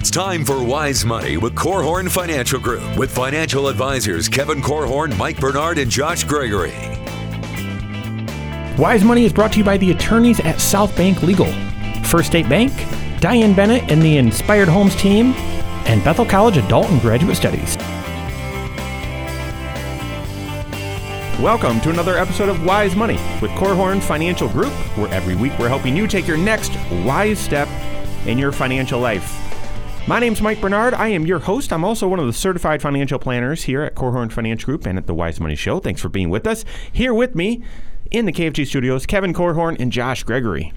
It's time for Wise Money with Korhorn Financial Group with financial advisors Kevin Korhorn, Mike Bernard, and Josh Gregory. Wise Money is brought to you by the attorneys at South Bank Legal, First State Bank, Diane Bennett and the Inspired Homes team, and Bethel College Adult and Graduate Studies. Welcome to another episode of Wise Money with Korhorn Financial Group, where every week we're helping you take your next wise step in your financial life. My name's Mike Bernard. I am your host. I'm also one of the certified financial planners here at Korhorn Financial Group and at the Wise Money Show. Thanks for being with us. Here with me in the KFG studios, Kevin Korhorn and Josh Gregory.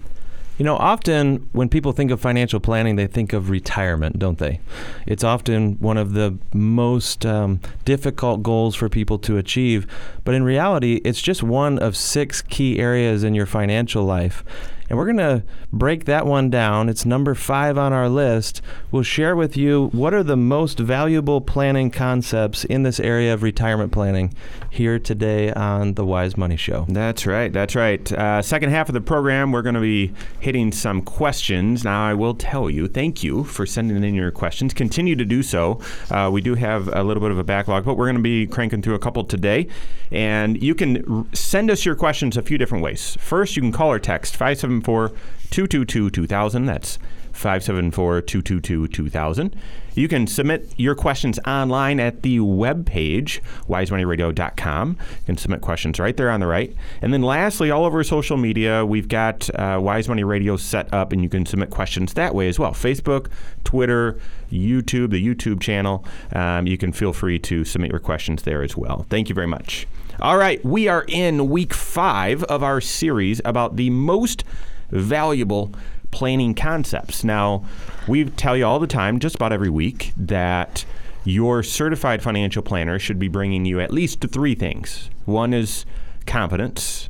You know, often when people think of financial planning, they think of retirement, don't they? It's often one of the most um, difficult goals for people to achieve. But in reality, it's just one of six key areas in your financial life. And we're going to break that one down. It's number five on our list. We'll share with you what are the most valuable planning concepts in this area of retirement planning here today on the Wise Money Show. That's right. That's right. Uh, second half of the program, we're going to be hitting some questions. Now, I will tell you, thank you for sending in your questions. Continue to do so. Uh, we do have a little bit of a backlog, but we're going to be cranking through a couple today. And you can r- send us your questions a few different ways. First, you can call or text 574 222 2000. That's 574 222 2000. You can submit your questions online at the webpage, wisemoneyradio.com. You can submit questions right there on the right. And then lastly, all over social media, we've got uh, Wise Money Radio set up, and you can submit questions that way as well. Facebook, Twitter, YouTube, the YouTube channel. Um, you can feel free to submit your questions there as well. Thank you very much. All right, we are in week five of our series about the most valuable planning concepts. Now, we tell you all the time, just about every week, that your certified financial planner should be bringing you at least three things. One is confidence,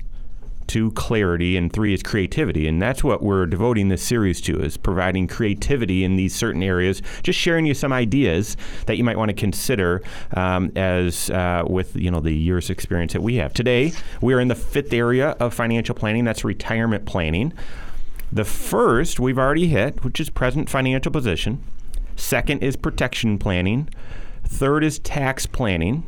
two clarity, and three is creativity. And that's what we're devoting this series to is providing creativity in these certain areas, just sharing you some ideas that you might want to consider um, as uh, with you know the years experience that we have. Today, we are in the fifth area of financial planning, that's retirement planning. The first we've already hit, which is present financial position. Second is protection planning. Third is tax planning.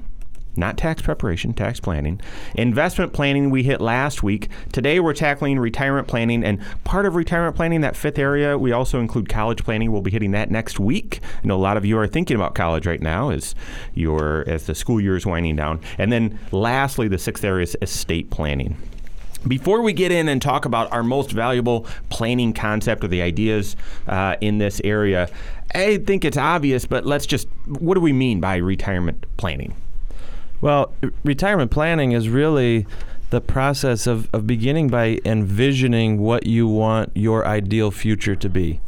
Not tax preparation, tax planning. Investment planning we hit last week. Today we're tackling retirement planning and part of retirement planning, that fifth area, we also include college planning. We'll be hitting that next week. I know a lot of you are thinking about college right now as your as the school year is winding down. And then lastly, the sixth area is estate planning. Before we get in and talk about our most valuable planning concept or the ideas uh, in this area, I think it's obvious, but let's just, what do we mean by retirement planning? Well, retirement planning is really the process of, of beginning by envisioning what you want your ideal future to be.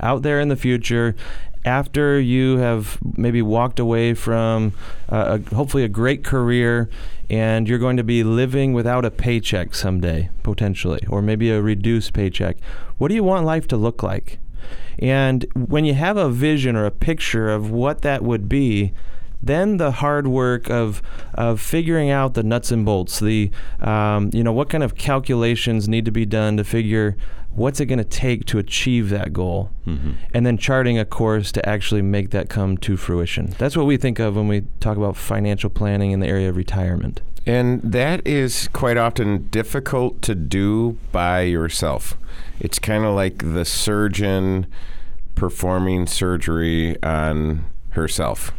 Out there in the future, after you have maybe walked away from uh, a, hopefully a great career and you're going to be living without a paycheck someday, potentially, or maybe a reduced paycheck, what do you want life to look like? And when you have a vision or a picture of what that would be, then the hard work of of figuring out the nuts and bolts, the um, you know what kind of calculations need to be done to figure what's it going to take to achieve that goal, mm-hmm. and then charting a course to actually make that come to fruition. That's what we think of when we talk about financial planning in the area of retirement. And that is quite often difficult to do by yourself. It's kind of like the surgeon performing surgery on herself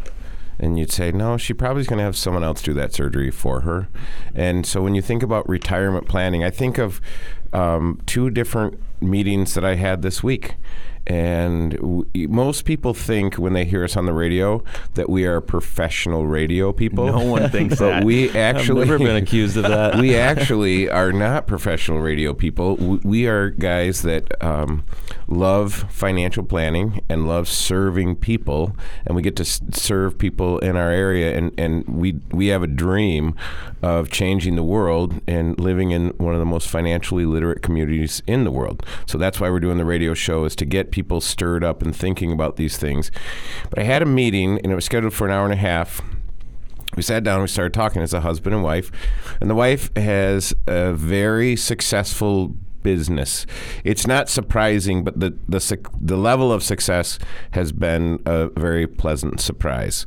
and you'd say, no, she probably is going to have someone else do that surgery for her. And so when you think about retirement planning, I think of um, two different meetings that I had this week. And w- most people think when they hear us on the radio that we are professional radio people. No one thinks but that. we actually I've never been accused of that. we actually are not professional radio people. W- We are guys that um, love financial planning and love serving people, and we get to s- serve people in our area. And, and we we have a dream of changing the world and living in one of the most financially literate communities in the world. So that's why we're doing the radio show is to get people stirred up and thinking about these things. But I had a meeting, and it was scheduled for an hour and a half we sat down we started talking as a husband and wife and the wife has a very successful business. It's not surprising, but the the the level of success has been a very pleasant surprise.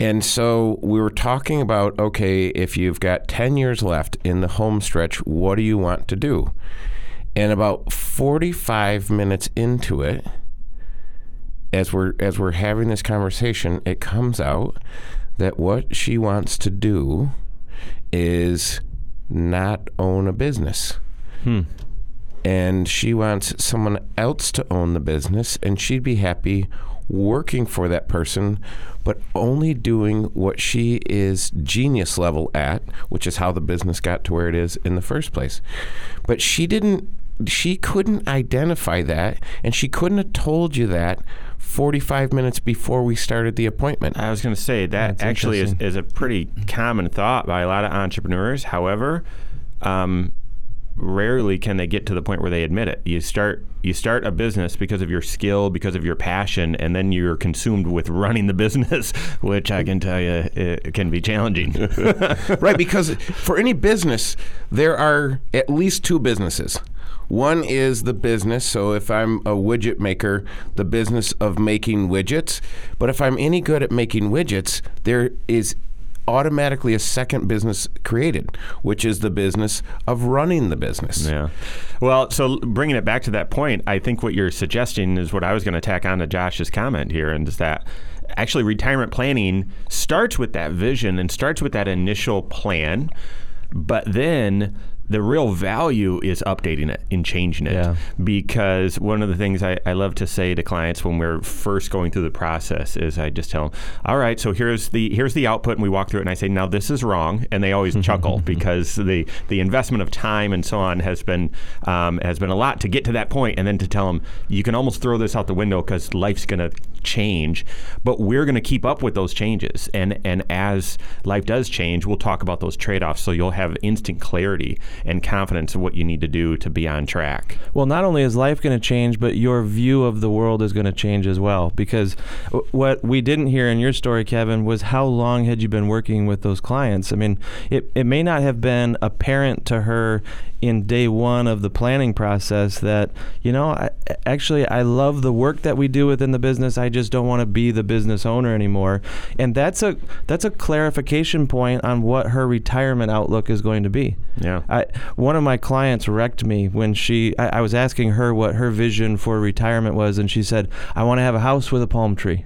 And so we were talking about okay, if you've got 10 years left in the home stretch, what do you want to do? And about 45 minutes into it, as we're as we're having this conversation, it comes out that what she wants to do is not own a business. Hmm. And she wants someone else to own the business, and she'd be happy working for that person, but only doing what she is genius level at, which is how the business got to where it is in the first place. But she didn't, she couldn't identify that, and she couldn't have told you that 45 minutes before we started the appointment. I was going to say that That's actually is, is a pretty common thought by a lot of entrepreneurs. However, um, rarely can they get to the point where they admit it. You start you start a business because of your skill, because of your passion, and then you're consumed with running the business, which I can tell you it can be challenging. right, because for any business, there are at least two businesses. One is the business. So if I'm a widget maker, the business of making widgets. But if I'm any good at making widgets, there is automatically a second business created, which is the business of running the business. Yeah. Well, so bringing it back to that point, I think what you're suggesting is what I was going to tack on to Josh's comment here, and is that actually retirement planning starts with that vision and starts with that initial plan, but then the real value is updating it and changing it. Yeah. Because one of the things I, I love to say to clients when we're first going through the process is I just tell them, all right, so here's the here's the output, and we walk through it, and I say, now this is wrong, and they always chuckle because the the investment of time and so on has been um, has been a lot to get to that point, and then to tell them you can almost throw this out the window because life's going to change, but we're going to keep up with those changes, and and as life does change, we'll talk about those trade offs, so you'll have instant clarity and confidence of what you need to do to be on track. Well, not only is life going to change, but your view of the world is going to change as well. Because what we didn't hear in your story, Kevin, was how long had you been working with those clients? I mean, it, it may not have been apparent to her in day one of the planning process that, you know, I, actually, I love the work that we do within the business. I just don't want to be the business owner anymore. And that's a that's a clarification point on what her retirement outlook is going to be. Yeah. I, one of my clients wrecked me when she. I, I was asking her what her vision for retirement was, and she said, "I want to have a house with a palm tree."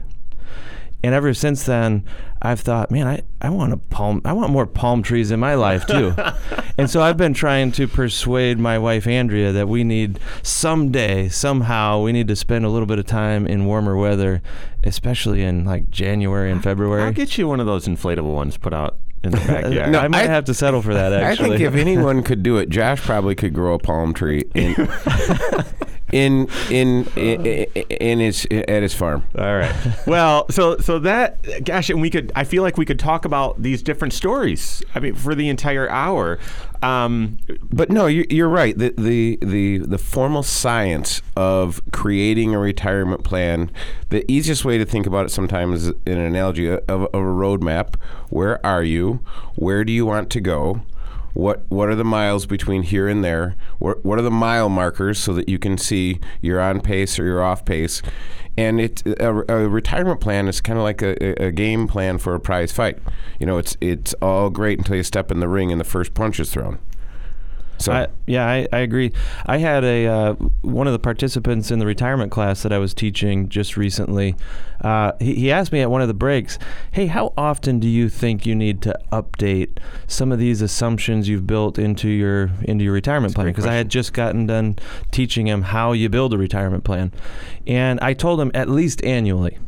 And ever since then, I've thought, man, I, I want a palm. I want more palm trees in my life too. and so I've been trying to persuade my wife Andrea that we need someday, somehow, we need to spend a little bit of time in warmer weather, especially in like January and February. I'll get you one of those inflatable ones put out in the backyard. No, I might I- have to settle for that. Actually, I think if anyone could do it, Josh probably could grow a palm tree in in in in, in his at his farm. All right. Well, so so that gosh, and we could. I feel like we could talk about these different stories. I mean, for the entire hour. Um, But no, you- you're right. The, the the the formal science of creating a retirement plan. The easiest way to think about it sometimes is in an analogy of, of a roadmap. Where are you? Where do you want to go? What what are the miles between here and there? What what are the mile markers so that you can see you're on pace or you're off pace? And it a, a retirement plan is kind of like a, a game plan for a prize fight. You know, it's it's all great until you step in the ring and the first punch is thrown. So I, yeah, I, I agree. I had a uh, one of the participants in the retirement class that I was teaching just recently. Uh, he, he asked me at one of the breaks, "Hey, how often do you think you need to update some of these assumptions you've built into your into your retirement plan?" Because I had just gotten done teaching him how you build a retirement plan, and I told him at least annually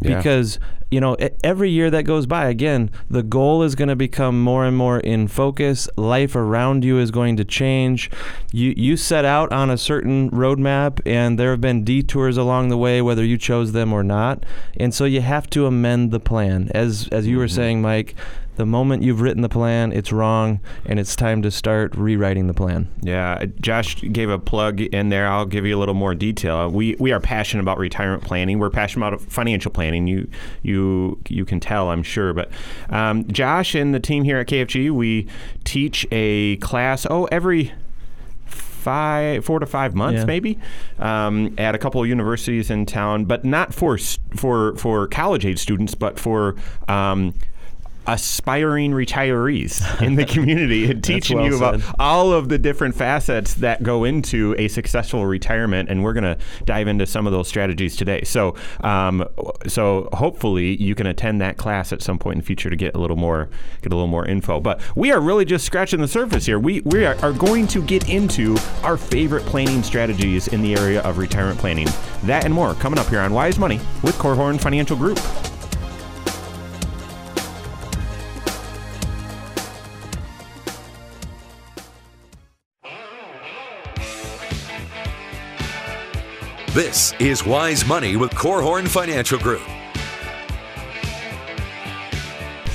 Yeah. because you know every year that goes by again the goal is going to become more and more in focus. Life around you is going to change. You you set out on a certain roadmap and there have been detours along the way whether you chose them or not. And so you have to amend the plan. As as you were mm-hmm. saying Mike the moment you've written the plan it's wrong and it's time to start rewriting the plan Yeah, Josh gave a plug in there. I'll give you a little more detail. We we are passionate about retirement planning. We're passionate about financial planning. You you you can tell, I'm sure. But um, Josh and the team here at KFG, we teach a class. Oh, every five, four to five months, Yeah. maybe, um, at a couple of universities in town, but not for for for college age students, but for um, aspiring retirees in the community and teaching well you about said. all of the different facets that go into a successful retirement and we're going to dive into some of those strategies today. So um, so hopefully you can attend that class at some point in the future to get a little more get a little more info. But we are really just scratching the surface here. We we are, are going to get into our favorite planning strategies in the area of retirement planning. That and more coming up here on wise money with Korhorn financial group This is Wise Money with Korhorn Financial Group.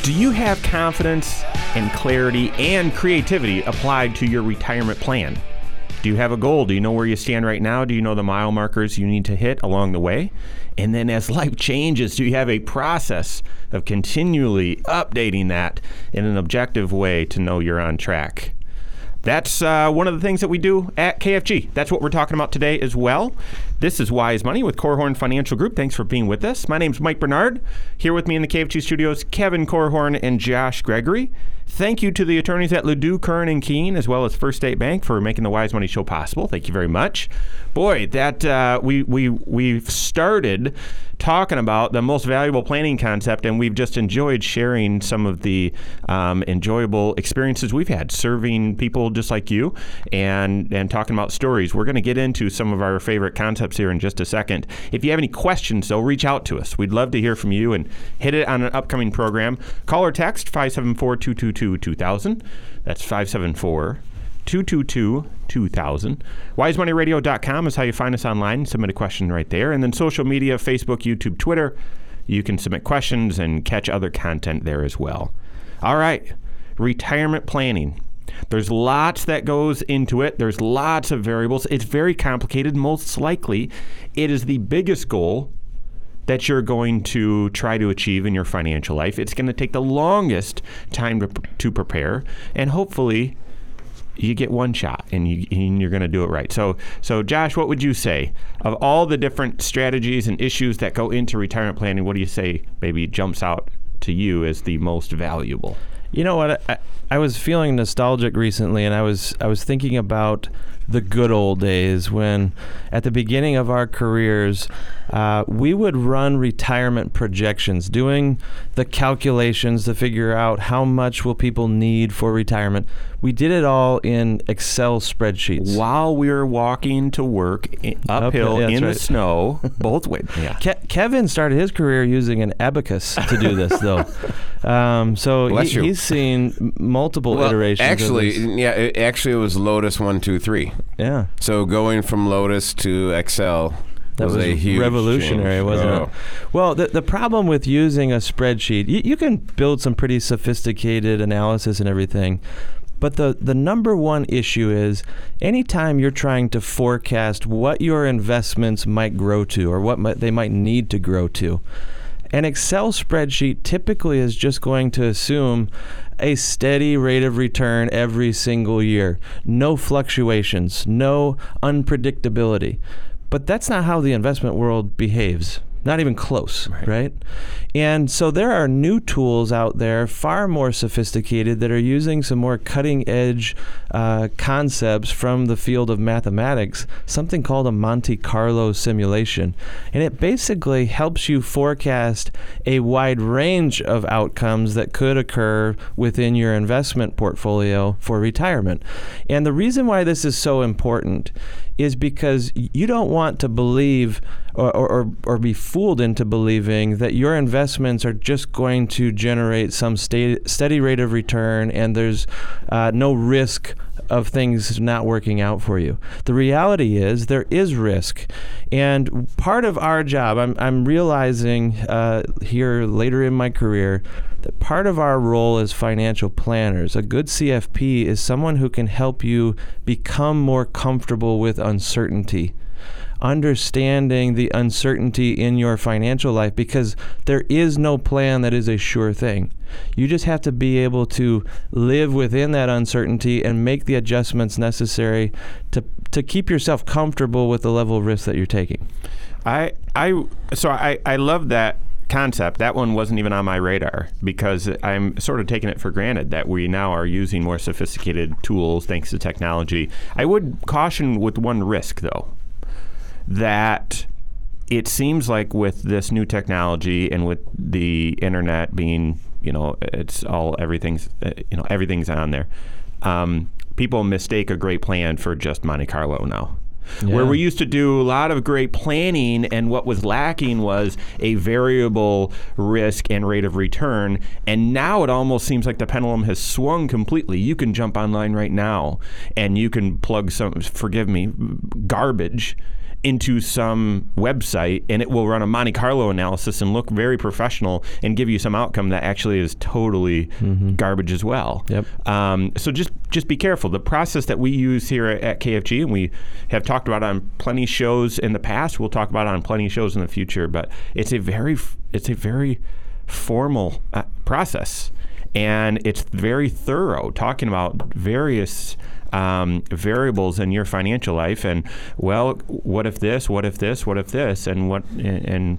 Do you have confidence and clarity and creativity applied to your retirement plan? Do you have a goal? Do you know where you stand right now? Do you know the mile markers you need to hit along the way? And then as life changes, do you have a process of continually updating that in an objective way to know you're on track? That's uh, one of the things that we do at KFG. That's what we're talking about today as well. This is Wise Money with Korhorn Financial Group. Thanks for being with us. My name's Mike Bernard. Here with me in the KFG studios, Kevin Korhorn and Josh Gregory. Thank you to the attorneys at LaDue, Curran, and Kuehn, as well as First State Bank for making the Wise Money Show possible. Thank you very much. Boy, that uh, we we we've started talking about the most valuable planning concept, and we've just enjoyed sharing some of the um, enjoyable experiences we've had serving people just like you, and and talking about stories. We're going to get into some of our favorite concepts here in just a second. If you have any questions, though, reach out to us. We'd love to hear from you and hit it on an upcoming program. Call or text 574 222 2000. That's 574 222 2000. WiseMoneyRadio.com is how you find us online. Submit a question right there. And then social media Facebook, YouTube, Twitter. You can submit questions and catch other content there as well. All right, retirement planning. There's lots that goes into it. There's lots of variables. It's very complicated. Most likely, it is the biggest goal that you're going to try to achieve in your financial life. It's going to take the longest time to, to prepare, and hopefully, you get one shot and, you, you're going to do it right. So, so Josh, what would you say of all the different strategies and issues that go into retirement planning? What do you say maybe jumps out to you as the most valuable? You know what? I, I was feeling nostalgic recently, and I was I was thinking about the good old days when, at the beginning of our careers, uh, we would run retirement projections, doing the calculations to figure out how much will people need for retirement. We did it all in Excel spreadsheets. While we were walking to work i- uphill yeah, in the snow, both ways. Yeah. Ke- Kevin started his career using an abacus to do this, though. Um, so he, he's seen multiple Well, iterations. actually, yeah, it, actually, it was Lotus one, two, three. yeah. So going from Lotus to Excel That was, was a huge revolutionary, change. wasn't Oh. it? Well, the, the problem with using a spreadsheet, you, you can build some pretty sophisticated analysis and everything, but the, the number one issue is anytime you're trying to forecast what your investments might grow to or what might, they might need to grow to, an Excel spreadsheet typically is just going to assume a steady rate of return every single year, no fluctuations, no unpredictability. But that's not how the investment world behaves. Not even close, right. And so there are new tools out there, far more sophisticated, that are using some more cutting edge uh, concepts from the field of mathematics, something called a Monte Carlo simulation. And it basically helps you forecast a wide range of outcomes that could occur within your investment portfolio for retirement. And the reason why this is so important is because you don't want to believe or, or, or be fooled into believing that your investments are just going to generate some sta- steady rate of return and there's uh, no risk of things not working out for you. The reality is there is risk. And part of our job, I'm, I'm realizing uh, here later in my career, that part of our role as financial planners, a good CFP is someone who can help you become more comfortable with uncertainty understanding the uncertainty in your financial life because there is no plan that is a sure thing. You just have to be able to live within that uncertainty and make the adjustments necessary to to keep yourself comfortable with the level of risk that you're taking. I I so I I love that concept. That one wasn't even on my radar because I'm sort of taking it for granted that we now are using more sophisticated tools thanks to technology. I would caution with one risk though that it seems like with this new technology and with the internet being, you know, it's all everything's, uh, you know, everything's on there. Um, people mistake a great plan for just Monte Carlo now. Where we used to do a lot of great planning, and what was lacking was a variable risk and rate of return. And now it almost seems like the pendulum has swung completely. You can jump online right now and you can plug some, forgive me, garbage into some website and it will run a Monte Carlo analysis and look very professional and give you some outcome that actually is totally garbage as well. Yep. Um, so just just be careful. The process that we use here at, at KFG, and we have talked about on plenty shows in the past. We'll talk about it on plenty shows in the future. But it's a very it's a very formal uh, process, and it's very thorough, talking about various. Um, variables in your financial life, and well, what if this? What if this? What if this? And what? And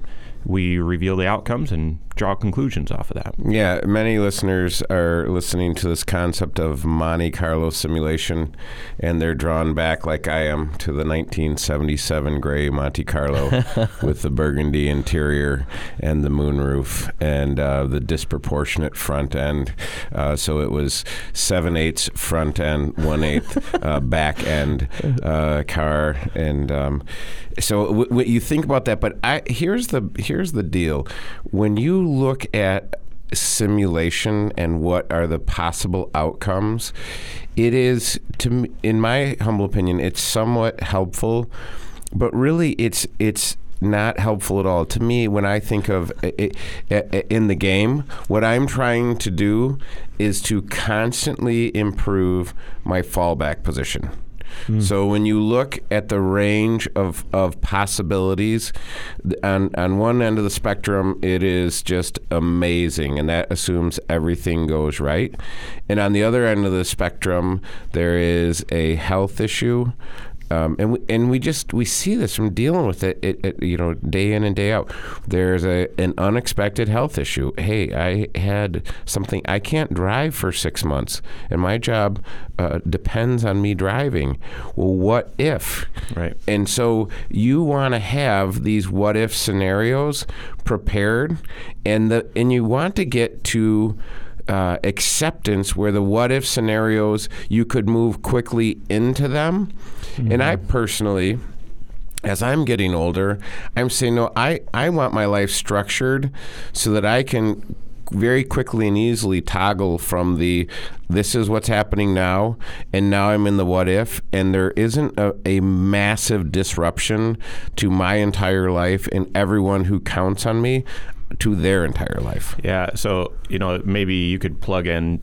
we reveal the outcomes and draw conclusions off of that. Yeah, many listeners are listening to this concept of Monte Carlo simulation, and they're drawn back, like I am, to the 1977 gray Monte Carlo with the burgundy interior and the moonroof and uh, the disproportionate front end. Uh, so it was seven eighths front end, one eighth uh, back end uh, car, and um, so w- w- you think about that. But I, here's the here's the deal: when you look at simulation and what are the possible outcomes, it is, to in my humble opinion, it's somewhat helpful, but really, it's it's not helpful at all to me when I think of it, in the game. What I'm trying to do is to constantly improve my fallback position. Hmm. So when you look at the range of, of possibilities, on, on one end of the spectrum, it is just amazing, and that assumes everything goes right. And on the other end of the spectrum, there is a health issue. Um, and we, and we just we see this from dealing with it, it, it, you know, day in and day out. There's a an unexpected health issue. Hey, I had something. I can't drive for six months, and my job uh, depends on me driving. Well, what if? Right. And so you want to have these what if scenarios prepared, and the and you want to get to uh, acceptance where the what if scenarios you could move quickly into them. And I personally, as I'm getting older, I'm saying, no, I, I want my life structured so that I can very quickly and easily toggle from the this is what's happening now and now I'm in the what if. And there isn't a, a massive disruption to my entire life and everyone who counts on me to their entire life. Yeah. So, you know, maybe you could plug in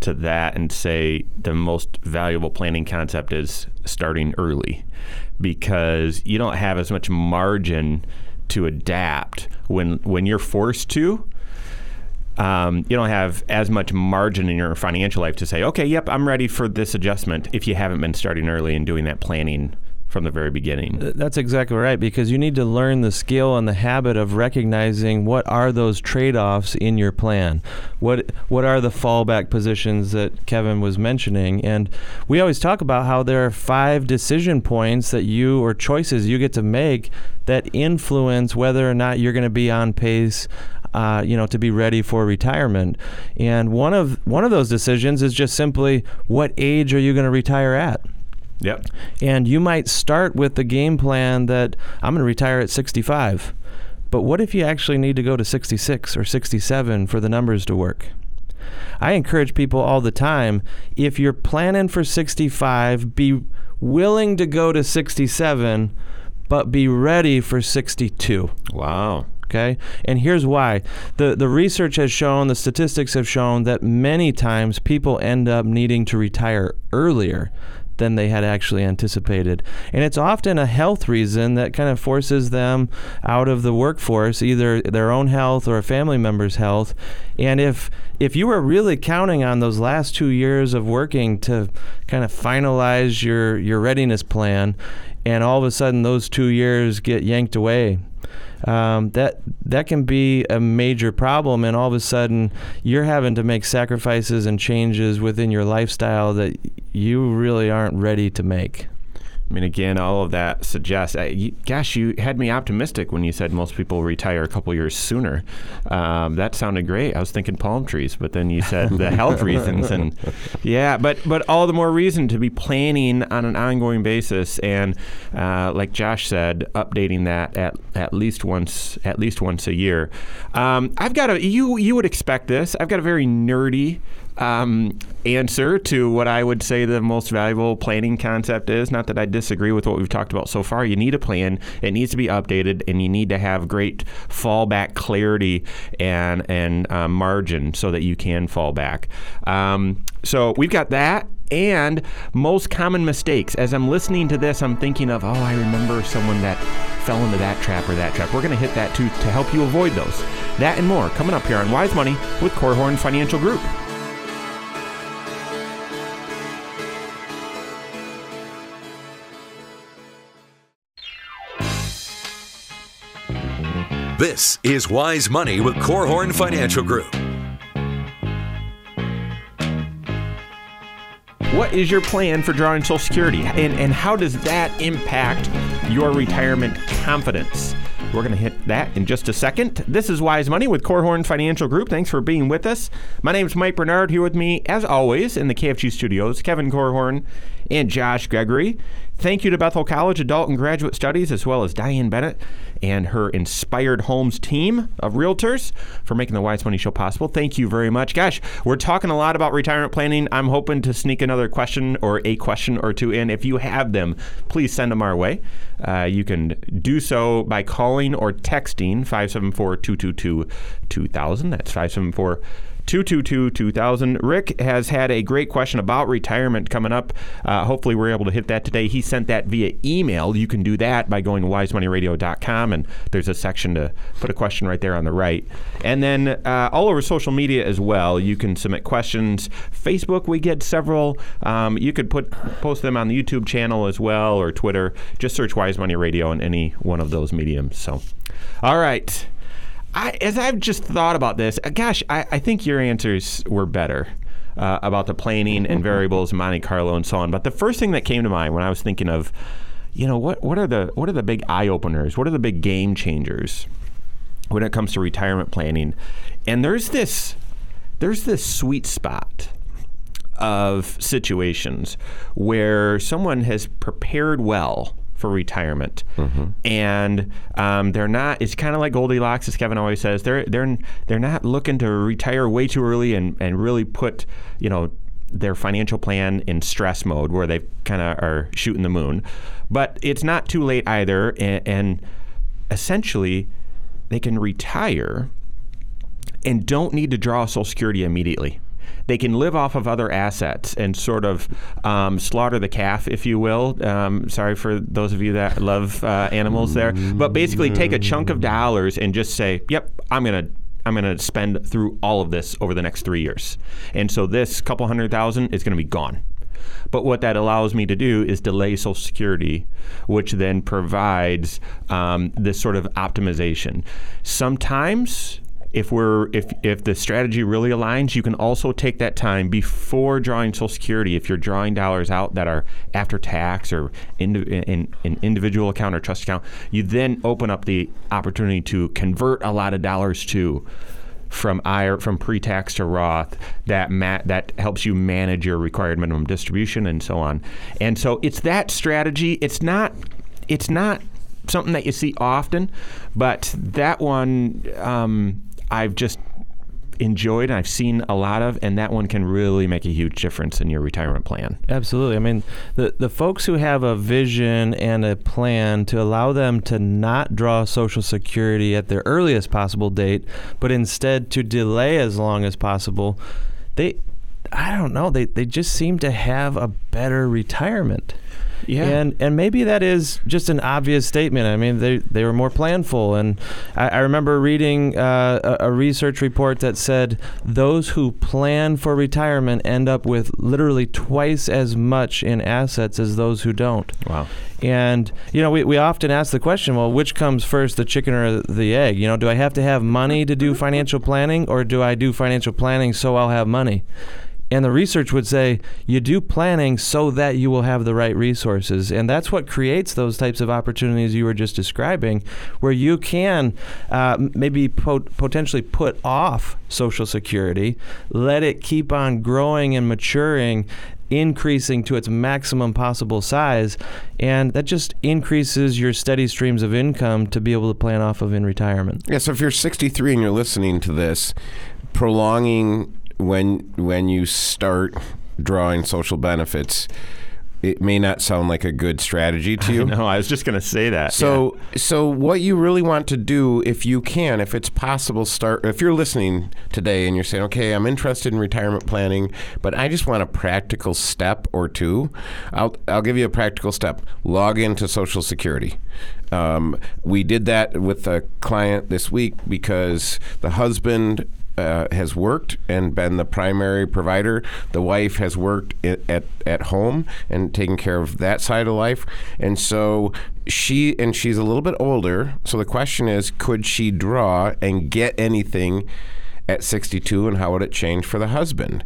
to that and say the most valuable planning concept is starting early because you don't have as much margin to adapt when when you're forced to um, you don't have as much margin in your financial life to say, okay, yep, I'm ready for this adjustment if you haven't been starting early and doing that planning from the very beginning. That's exactly right because you need to learn the skill and the habit of recognizing what are those trade-offs in your plan. What what are the fallback positions that Kevin was mentioning? And we always talk about how there are five decision points that you or choices you get to make that influence whether or not you're going to be on pace uh, you know, to be ready for retirement. And one of one of those decisions is just simply what age are you going to retire at? Yep. And you might start with the game plan that I'm going to retire at 65. But what if you actually need to go to 66 or 67 for the numbers to work? I encourage people all the time if you're planning for 65, be willing to go to 67, but be ready for 62 Wow. okay and here's why the the research has shown the statistics have shown that many times people end up needing to retire earlier than they had actually anticipated. And it's often a health reason that kind of forces them out of the workforce, either their own health or a family member's health. And if if you were really counting on those last two years of working to kind of finalize your your readiness plan, and all of a sudden those two years get yanked away um, that that can be a major problem, and all of a sudden you're having to make sacrifices and changes within your lifestyle that you really aren't ready to make. I mean, again, all of that suggests. Uh, you, gosh, you had me optimistic when you said most people retire a couple years sooner. Um, that sounded great. I was thinking palm trees, but then you said the health reasons, and yeah, but but all the more reason to be planning on an ongoing basis, and uh, like Josh said, updating that at at least once at least once a year. Um, I've got a you you would expect this. I've got a very nerdy um, answer to what I would say the most valuable planning concept is. Not that I disagree with what we've talked about so far. You need a plan. It needs to be updated, and you need to have great fallback clarity and and um, margin so that you can fall back. Um, so we've got that. And most common mistakes. As I'm listening to this, I'm thinking of, oh, I remember someone that fell into that trap or that trap. We're going to hit that too to help you avoid those. That and more coming up here on Wise Money with Korhorn Financial Group. This is Wise Money with Korhorn Financial Group. What is your plan for drawing Social Security, and, and how does that impact your retirement confidence? We're going to hit that in just a second. This is Wise Money with Korhorn Financial Group. Thanks for being with us. My name is Mike Bernard. Here with me, as always, in the KFG studios, Kevin Korhorn and Josh Gregory. Thank you to Bethel College Adult and Graduate Studies, as well as Diane Bennett and her Inspired Homes team of realtors for making the Wise Money Show possible. Thank you very much. Gosh, we're talking a lot about retirement planning. I'm hoping to sneak another question or a question or two in. If you have them, please send them our way. Uh, you can do so by calling or texting 574 222 2000. That's 574 222 2000. Rick has had a great question about retirement coming up. Uh, hopefully, we're able to hit that today. He sent that via email. You can do that by going to wisemoneyradio.com, and there's a section to put a question right there on the right. And then uh, all over social media as well, you can submit questions. Facebook, we get several. Um, you could put post them on the YouTube channel as well or Twitter. Just search Wise Money Radio on any one of those mediums. So, all right. I, as I've just thought about this, uh, gosh, I, I think your answers were better. Uh, about the planning and variables, Monte Carlo, and so on. But the first thing that came to mind when I was thinking of, you know, what what are the what are the big eye openers? What are the big game changers when it comes to retirement planning? And there's this there's this sweet spot of situations where someone has prepared well for retirement, mm-hmm. and um, they're not. It's kind of like Goldilocks, as Kevin always says. They're they're they're not looking to retire way too early and and really put you know their financial plan in stress mode where they kind of are shooting the moon, but it's not too late either, and, and essentially they can retire and don't need to draw Social Security immediately they can live off of other assets and sort of um, slaughter the calf, if you will. Um, sorry for those of you that love uh, animals there, but basically take a chunk of dollars and just say, "Yep, I'm gonna." I'm going to spend through all of this over the next three years. And so this couple hundred thousand is going to be gone. But what that allows me to do is delay Social Security, which then provides um, this sort of optimization. Sometimes if we're if if the strategy really aligns, you can also take that time before drawing Social Security. If you're drawing dollars out that are after tax or in, in an individual account or trust account, you then open up the opportunity to convert a lot of dollars to from IRA, from pre-tax to Roth that ma- that helps you manage your required minimum distribution and so on. And so it's that strategy. It's not it's not something that you see often, but that one. Um, I've just enjoyed and I've seen a lot of, and that one can really make a huge difference in your retirement plan. Absolutely. I mean, the the folks who have a vision and a plan to allow them to not draw Social Security at their earliest possible date, but instead to delay as long as possible, they I don't know. They they just seem to have a better retirement. Yeah. And and maybe that is just an obvious statement. I mean, they they were more planful, and I, I remember reading uh, a, a research report that said those who plan for retirement end up with literally twice as much in assets as those who don't. Wow. And you know, we, we often ask the question, well, which comes first, the chicken or the egg? You know, do I have to have money to do financial planning, or do I do financial planning so I'll have money? And the research would say you do planning so that you will have the right resources. And that's what creates those types of opportunities you were just describing, where you can uh, maybe pot- potentially put off Social Security, let it keep on growing and maturing. Increasing to its maximum possible size, and that just increases your steady streams of income to be able to plan off of in retirement. Yeah, so if you're 63 and you're listening to this, prolonging when when you start drawing social benefits, it may not sound like a good strategy to you. No, I was just going to say that. So, so what you really want to do, if you can, if it's possible, start. If you're listening today and you're saying, "Okay, I'm interested in retirement planning, but I just want a practical step or two, I'll I'll give you a practical step. Log into Social Security. Um, we did that with a client this week because the husband uh, has worked and been the primary provider. The wife has worked at, at, at home and taken care of that side of life. And so she, and she's a little bit older. So the question is could she draw and get anything at 62 and how would it change for the husband?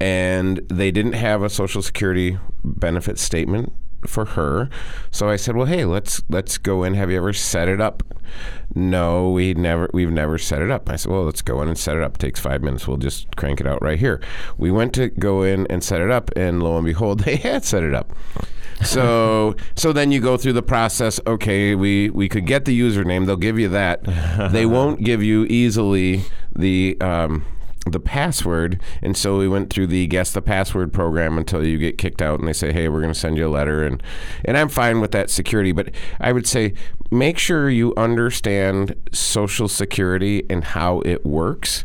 And they didn't have a Social Security benefit statement for her. So I said, "Well, hey, let's let's go in. Have you ever set it up?" No, we never we've never set it up. I said, "Well, let's go in and set it up. Takes 5 minutes. We'll just crank it out right here." We went to go in and set it up and lo and behold, they had set it up. So so then you go through the process. Okay, we we could get the username. They'll give you that. they won't give you easily the um, the password. And so we went through the guess the password program until you get kicked out and they say, hey, we're going to send you a letter. And, and I'm fine with that security. But I would say make sure you understand Social Security and how it works.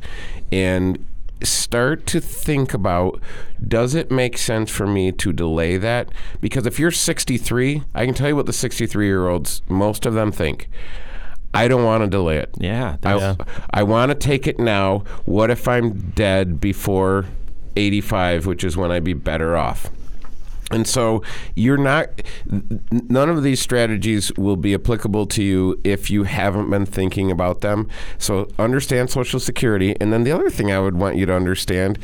And start to think about does it make sense for me to delay that? Because if you're 63, I can tell you what the 63 year olds, most of them think. I don't want to delay it. Yeah. I, Yeah. I want to take it now. What if I'm dead before 85, which is when I'd be better off? And so you're not, none of these strategies will be applicable to you if you haven't been thinking about them. So understand Social Security. And then the other thing I would want you to understand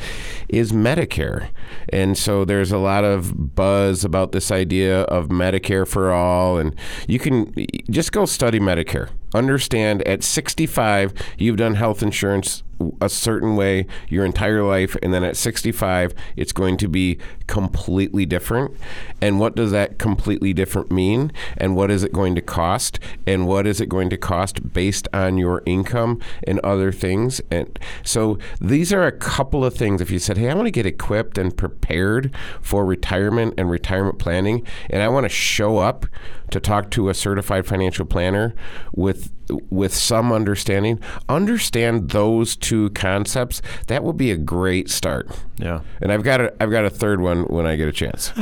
is Medicare. And so there's a lot of buzz about this idea of Medicare for all. And you can just go study Medicare. Understand at 65, you've done health insurance a certain way your entire life, and then at 65, it's going to be completely different. And what does that completely different mean? And what is it going to cost? And what is it going to cost based on your income and other things? And so these are a couple of things. If you said, hey, I want to get equipped and prepared for retirement and retirement planning, and I want to show up to talk to a certified financial planner with with some understanding, understand those two concepts. That would be a great start. Yeah. And I've got a I've got a third one when I get a chance.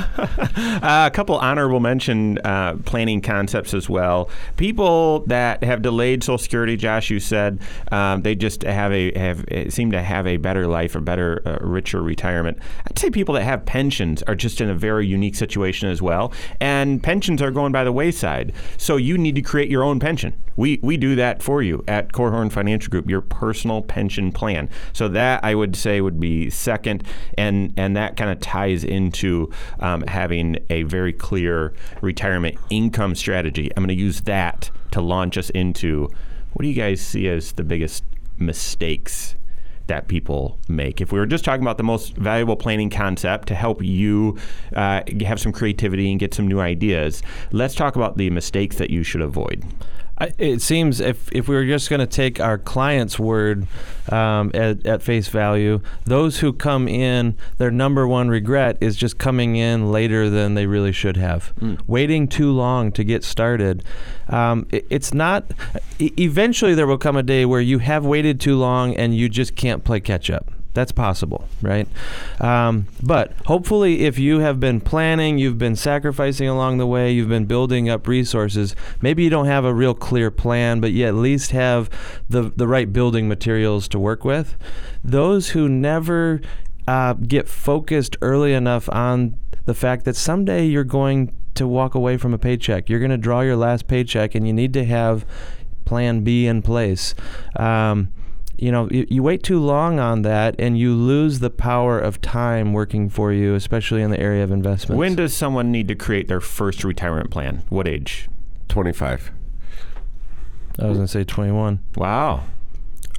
Uh, a couple honorable mention uh, planning concepts as well. People that have delayed Social Security, Josh, you said um, they just have a have eh, seem to have a better life or better, uh, richer retirement. I'd say people that have pensions are just in a very unique situation as well, and pensions are going by the wayside. So you need to create your own pension. We we do that for you at Korhorn Financial Group, your personal pension plan. So that I would say would be second, and and that kind of ties into um, having a very clear retirement income strategy. I'm going to use that to launch us into what do you guys see as the biggest mistakes that people make. If we were just talking about the most valuable planning concept to help you uh, have some creativity and get some new ideas, let's talk about the mistakes that you should avoid. I, it seems if, if we were just going to take our client's word um, at, at face value, those who come in, their number one regret is just coming in later than they really should have. Waiting too long to get started. Um, it, it's not, e- eventually, there will come a day where you have waited too long and you just can't play catch up. That's possible, right? Um, but hopefully, if you have been planning, you've been sacrificing along the way, you've been building up resources. Maybe you don't have a real clear plan, but you at least have the the right building materials to work with. Those who never uh, get focused early enough on the fact that someday you're going to walk away from a paycheck. You're going to draw your last paycheck, and you need to have plan B in place. Um, you know, you, you, wait too long on that, and you lose the power of time working for you, especially in the area of investment. When does someone need to create their first retirement plan? What age? 25. I was going to say 21. Wow.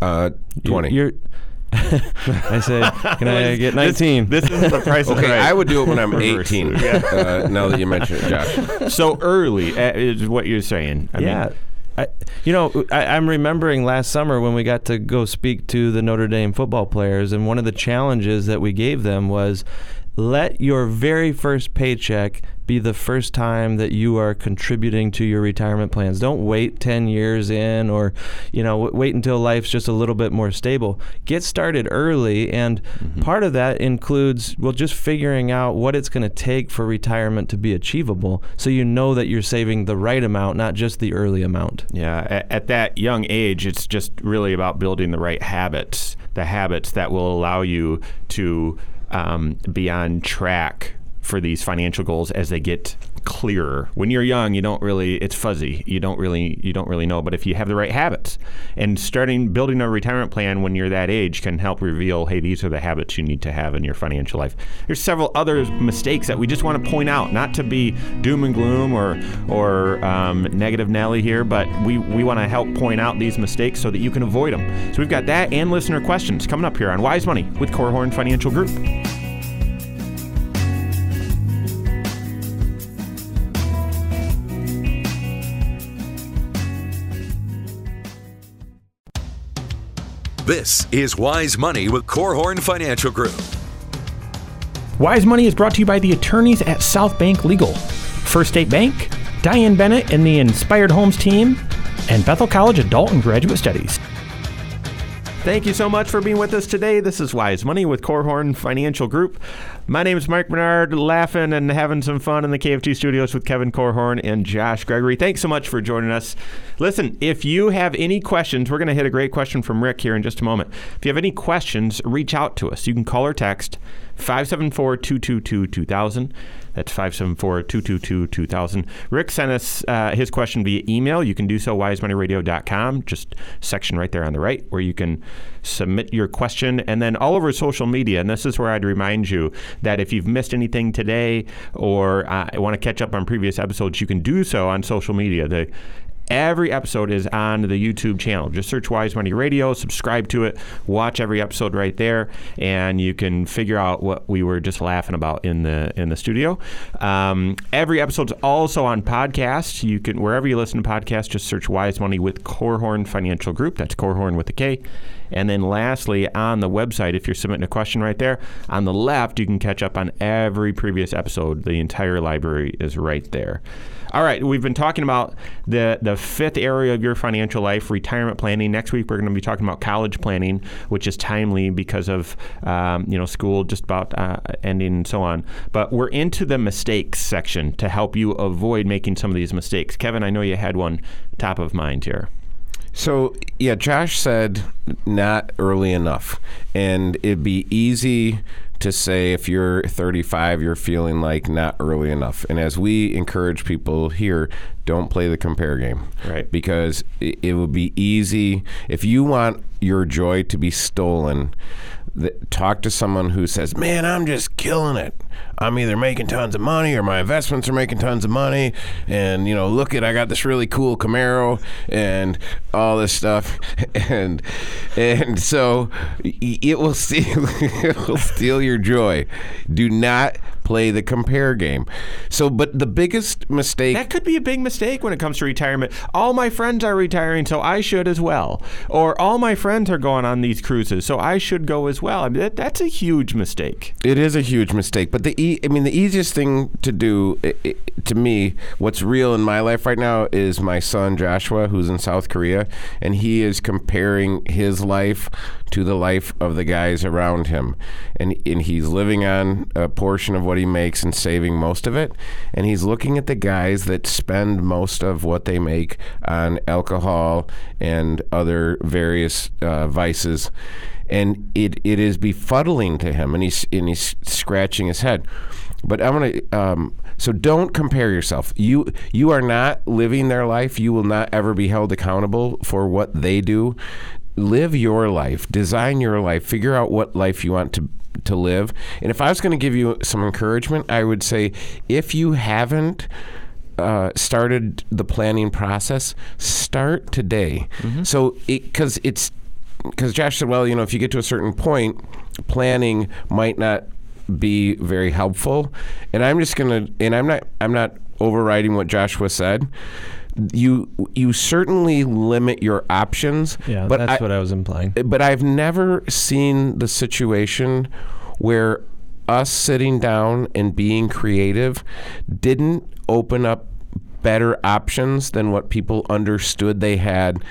Uh, 20. You're, I said, "Can I get 19?" This, this is the price. okay, right. I would do it when I'm 18. uh, now that you mention it, Josh. So early uh, is what you're saying. I yeah. Mean, I, you know, I, I'm remembering last summer when we got to go speak to the Notre Dame football players, and one of the challenges that we gave them was let your very first paycheck be the first time that you are contributing to your retirement plans. Don't wait 10 years in or, you know, w- wait until life's just a little bit more stable. Get started early and mm-hmm. part of that includes well just figuring out what it's going to take for retirement to be achievable so you know that you're saving the right amount, not just the early amount. Yeah, at, at that young age it's just really about building the right habits, the habits that will allow you to um, be on track for these financial goals as they get clearer. When you're young, you don't really it's fuzzy. You don't really you don't really know, but if you have the right habits and starting building a retirement plan when you're that age can help reveal, hey, these are the habits you need to have in your financial life. There's several other mistakes that we just want to point out, not to be doom and gloom or or um, negative Nelly here, but we we want to help point out these mistakes so that you can avoid them. So we've got that and listener questions coming up here on Wise Money with Korhorn Financial Group. This is Wise Money with Korhorn Financial Group. Wise Money is brought to you by the attorneys at South Bank Legal, First State Bank, Diane Bennett and the Inspired Homes team, and Bethel College Adult and Graduate Studies. Thank you so much for being with us today. This is Wise Money with Korhorn Financial Group. My name is Mike Bernard, laughing and having some fun in the KFG studios with Kevin Korhorn and Josh Gregory. Thanks so much for joining us. Listen, if you have any questions, we're going to hit a great question from Rick here in just a moment. If you have any questions, reach out to us. You can call or text 574 222 2000. That's 574 222 2000. Rick sent us uh, his question via email. You can do so wisemoneyradio.com, just section right there on the right where you can submit your question. And then all over social media, and this is where I'd remind you that if you've missed anything today or uh, want to catch up on previous episodes, you can do so on social media. The Every episode is on the YouTube channel. Just search Wise Money Radio, subscribe to it, watch every episode right there, and you can figure out what we were just laughing about in the in the studio. Um, every episode's also on podcast. You can wherever you listen to podcasts, just search Wise Money with Korhorn Financial Group. That's Korhorn with a K. And then lastly, on the website, if you're submitting a question right there, on the left, you can catch up on every previous episode. The entire library is right there. All right, we've been talking about the the fifth area of your financial life, retirement planning. Next week, we're going to be talking about college planning, which is timely because of um, you know school just about uh, ending and so on. But we're into the mistakes section to help you avoid making some of these mistakes. Kevin, I know you had one top of mind here. So, yeah, Josh said not early enough. And it'd be easy to say if you're 35, you're feeling like not early enough. And as we encourage people here, don't play the compare game. Right. Because it, it would be easy. If you want your joy to be stolen, talk to someone who says, "Man, I'm just killing it. I'm either making tons of money or my investments are making tons of money, and you know, look at I got this really cool Camaro and all this stuff, and and so it will steal it will steal your joy. Do not play the compare game. So, but the biggest mistake that could be a big mistake when it comes to retirement. All my friends are retiring, so I should as well, or all my friends are going on these cruises, so I should go as well. I mean, that, that's a huge mistake. It is a huge mistake, but the e- I mean, the easiest thing to do it, it, to me, what's real in my life right now is my son Joshua, who's in South Korea, and he is comparing his life to the life of the guys around him. And, and he's living on a portion of what he makes and saving most of it. And he's looking at the guys that spend most of what they make on alcohol and other various uh, vices. And it, it is befuddling to him, and he's, and he's scratching his head. But I'm gonna. Um, so don't compare yourself. You you are not living their life. You will not ever be held accountable for what they do. Live your life. Design your life. Figure out what life you want to to live. And if I was going to give you some encouragement, I would say if you haven't uh, started the planning process, start today. So because it, it's because Josh said, well, you know, if you get to a certain point, planning might not be very helpful. And I'm just gonna, and I'm not, I'm not overriding what Joshua said. You, you certainly limit your options. Yeah, but that's I, what I was implying. but I've never seen the situation where us sitting down and being creative didn't open up better options than what people understood they had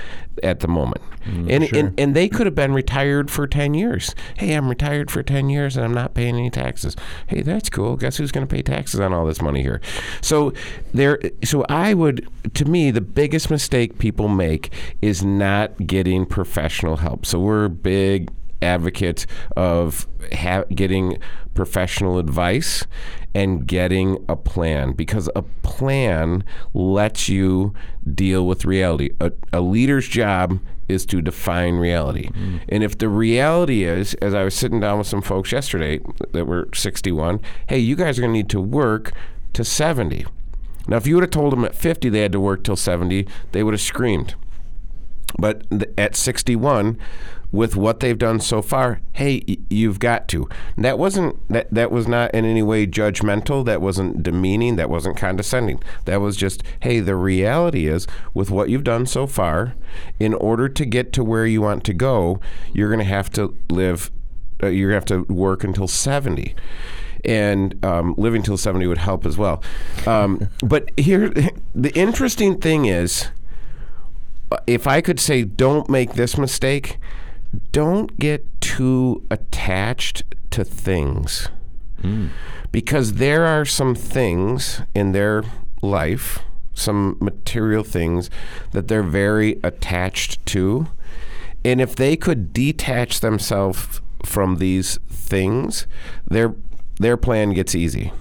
at the moment. Mm, and, and and they could have been retired for 10 years. Hey, I'm retired for 10 years and I'm not paying any taxes. Hey, that's cool. Guess who's going to pay taxes on all this money here? So there so I would to me the biggest mistake people make is not getting professional help. So we're big advocates of ha- getting professional advice and getting a plan because a plan lets you deal with reality. A, a leader's job is to define reality. Mm. And if the reality is, as I was sitting down with some folks yesterday that were 61, hey, you guys are going to need to work to 70. Now, if you would have told them at 50 they had to work till 70, they would have screamed. But th- at 61, with what they've done so far, hey, you've got to. That wasn't that that was not in any way judgmental. That wasn't demeaning. That wasn't condescending. That was just, hey, the reality is with what you've done so far, in order to get to where you want to go, you're going to have to live. Uh, you're going to have to work until 70 and um, living till 70 would help as well. Um, but here, the interesting thing is, uh, if I could say, don't make this mistake, don't get too attached to things. Hmm. Because there are some things in their life, some material things that they're very attached to. And if they could detach themselves from these things, their their plan gets easy.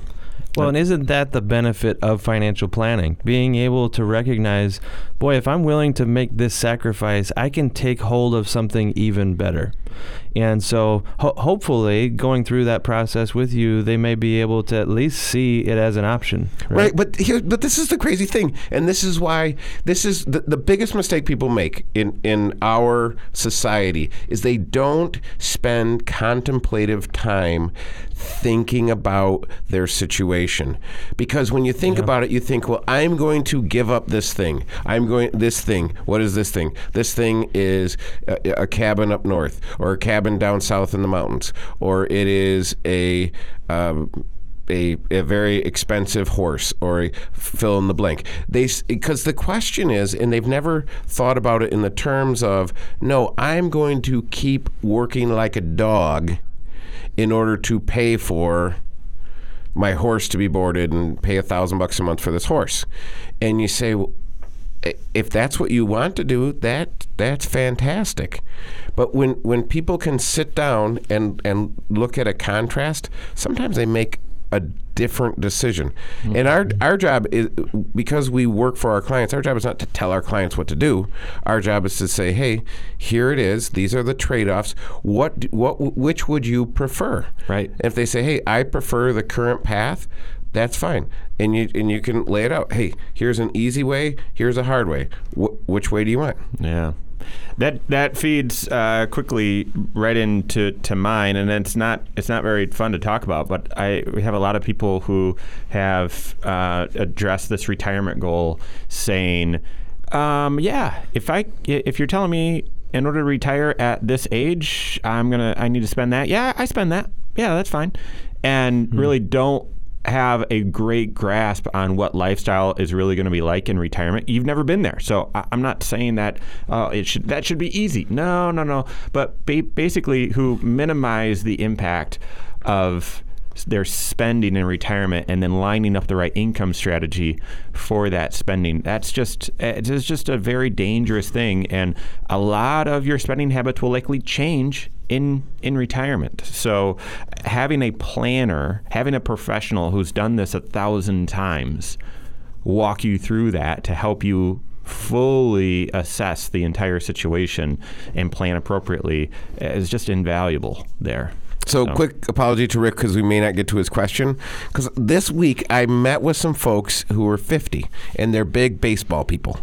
Well, and isn't that the benefit of financial planning? Being able to recognize, boy, if I'm willing to make this sacrifice, I can take hold of something even better. And so, ho- hopefully, going through that process with you, they may be able to at least see it as an option. Right, but here, but this is the crazy thing, and this is why this is the, the biggest mistake people make in in our society is they don't spend contemplative time thinking about their situation, because when you think about it, you think, well, I'm going to give up this thing. I'm going this thing. What is this thing? This thing is a, a cabin up north, or a cabin down south in the mountains, or it is a um, a, a very expensive horse or a fill in the blank. They because the question is, and they've never thought about it in the terms of, no, I'm going to keep working like a dog in order to pay for my horse to be boarded and pay a thousand bucks a month for this horse. And you say, well, if that's what you want to do, that that's fantastic. But when when people can sit down and and look at a contrast, sometimes they make a different decision. And our our job is because we work for our clients. Our job is not to tell our clients what to do. Our job is to say, "Hey, here it is. These are the trade-offs. What what which would you prefer?" Right. If they say, "Hey, I prefer the current path," that's fine. And you and you can lay it out. Hey, here's an easy way. Here's a hard way. Wh- which way do you want? Yeah. That that feeds uh, quickly right into to mine, and it's not it's not very fun to talk about. But I we have a lot of people who have uh, addressed this retirement goal, saying, um, "Yeah, if I if you're telling me in order to retire at this age, I'm gonna I need to spend that. Yeah, I spend that. Yeah, that's fine, and really don't have a great grasp on what lifestyle is really going to be like in retirement. You've never been there, so I, am not saying that uh, it should that should be easy. No, no, no. But ba- basically, who minimize the impact of their spending in retirement and then lining up the right income strategy for that spending. That's just it's just a very dangerous thing, and a lot of your spending habits will likely change in in retirement. So having a planner, having a professional who's done this a thousand times walk you through that to help you fully assess the entire situation and plan appropriately is just invaluable there. So, so, quick apology to Rick because we may not get to his question. Because this week I met with some folks who are 50 and they're big baseball people,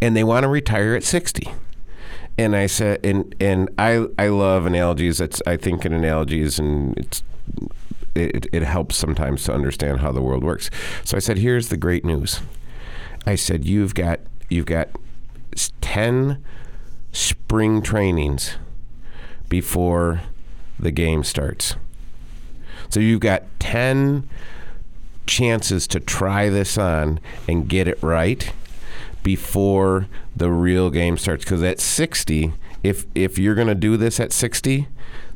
and they want to retire at 60. And I said, and and I I love analogies. That's I think in analogies, and it's it, it helps sometimes to understand how the world works. So I said, here's the great news. I said, you've got you've got ten spring trainings before the game starts. So you've got 10 chances to try this on and get it right before the real game starts because at 60 if if you're going to do this at 60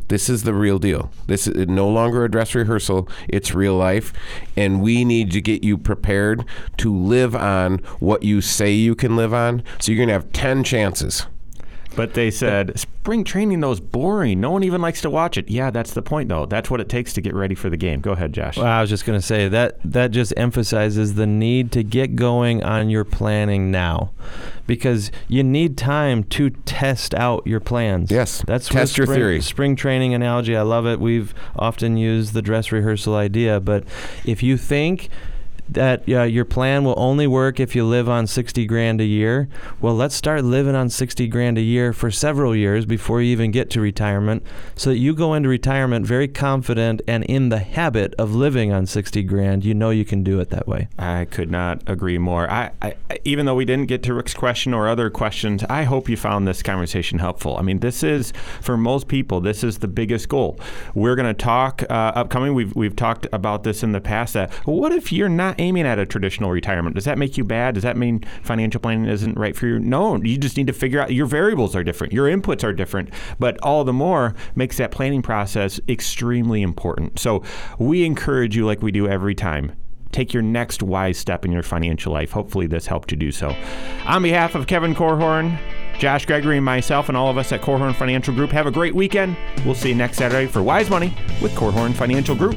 this is the real deal. This is no longer a dress rehearsal. It's real life. And we need to get you prepared to live on what you say you can live on. So you're going to have 10 chances. But they said spring training though is boring. No one even likes to watch it. Yeah, that's the point though. That's what it takes to get ready for the game. Go ahead, Josh. Well, I was just going to say that that just emphasizes the need to get going on your planning now, because you need time to test out your plans. Yes, that's test spring, your theory. Spring training analogy. I love it. We've often used the dress rehearsal idea, but if you think that uh, your plan will only work if you live on 60 grand a year. Well, let's start living on 60 grand a year for several years before you even get to retirement so that you go into retirement very confident and in the habit of living on 60 grand. You know you can do it that way. I could not agree more. I, I even though we didn't get to Rick's question or other questions, I hope you found this conversation helpful. I mean, this is for most people, this is the biggest goal. We're going to talk uh, upcoming. We've we've talked about this in the past. That what if you're not aiming at a traditional retirement. Does that make you bad? Does that mean financial planning isn't right for you? No, you just need to figure out your variables are different, your inputs are different, but all the more makes that planning process extremely important. So we encourage you, like we do every time, take your next wise step in your financial life. Hopefully, this helped you do so. On behalf of Kevin Korhorn, Josh Gregory, and myself, and all of us at Korhorn Financial Group, have a great weekend. We'll see you next Saturday for Wise Money with Korhorn Financial Group.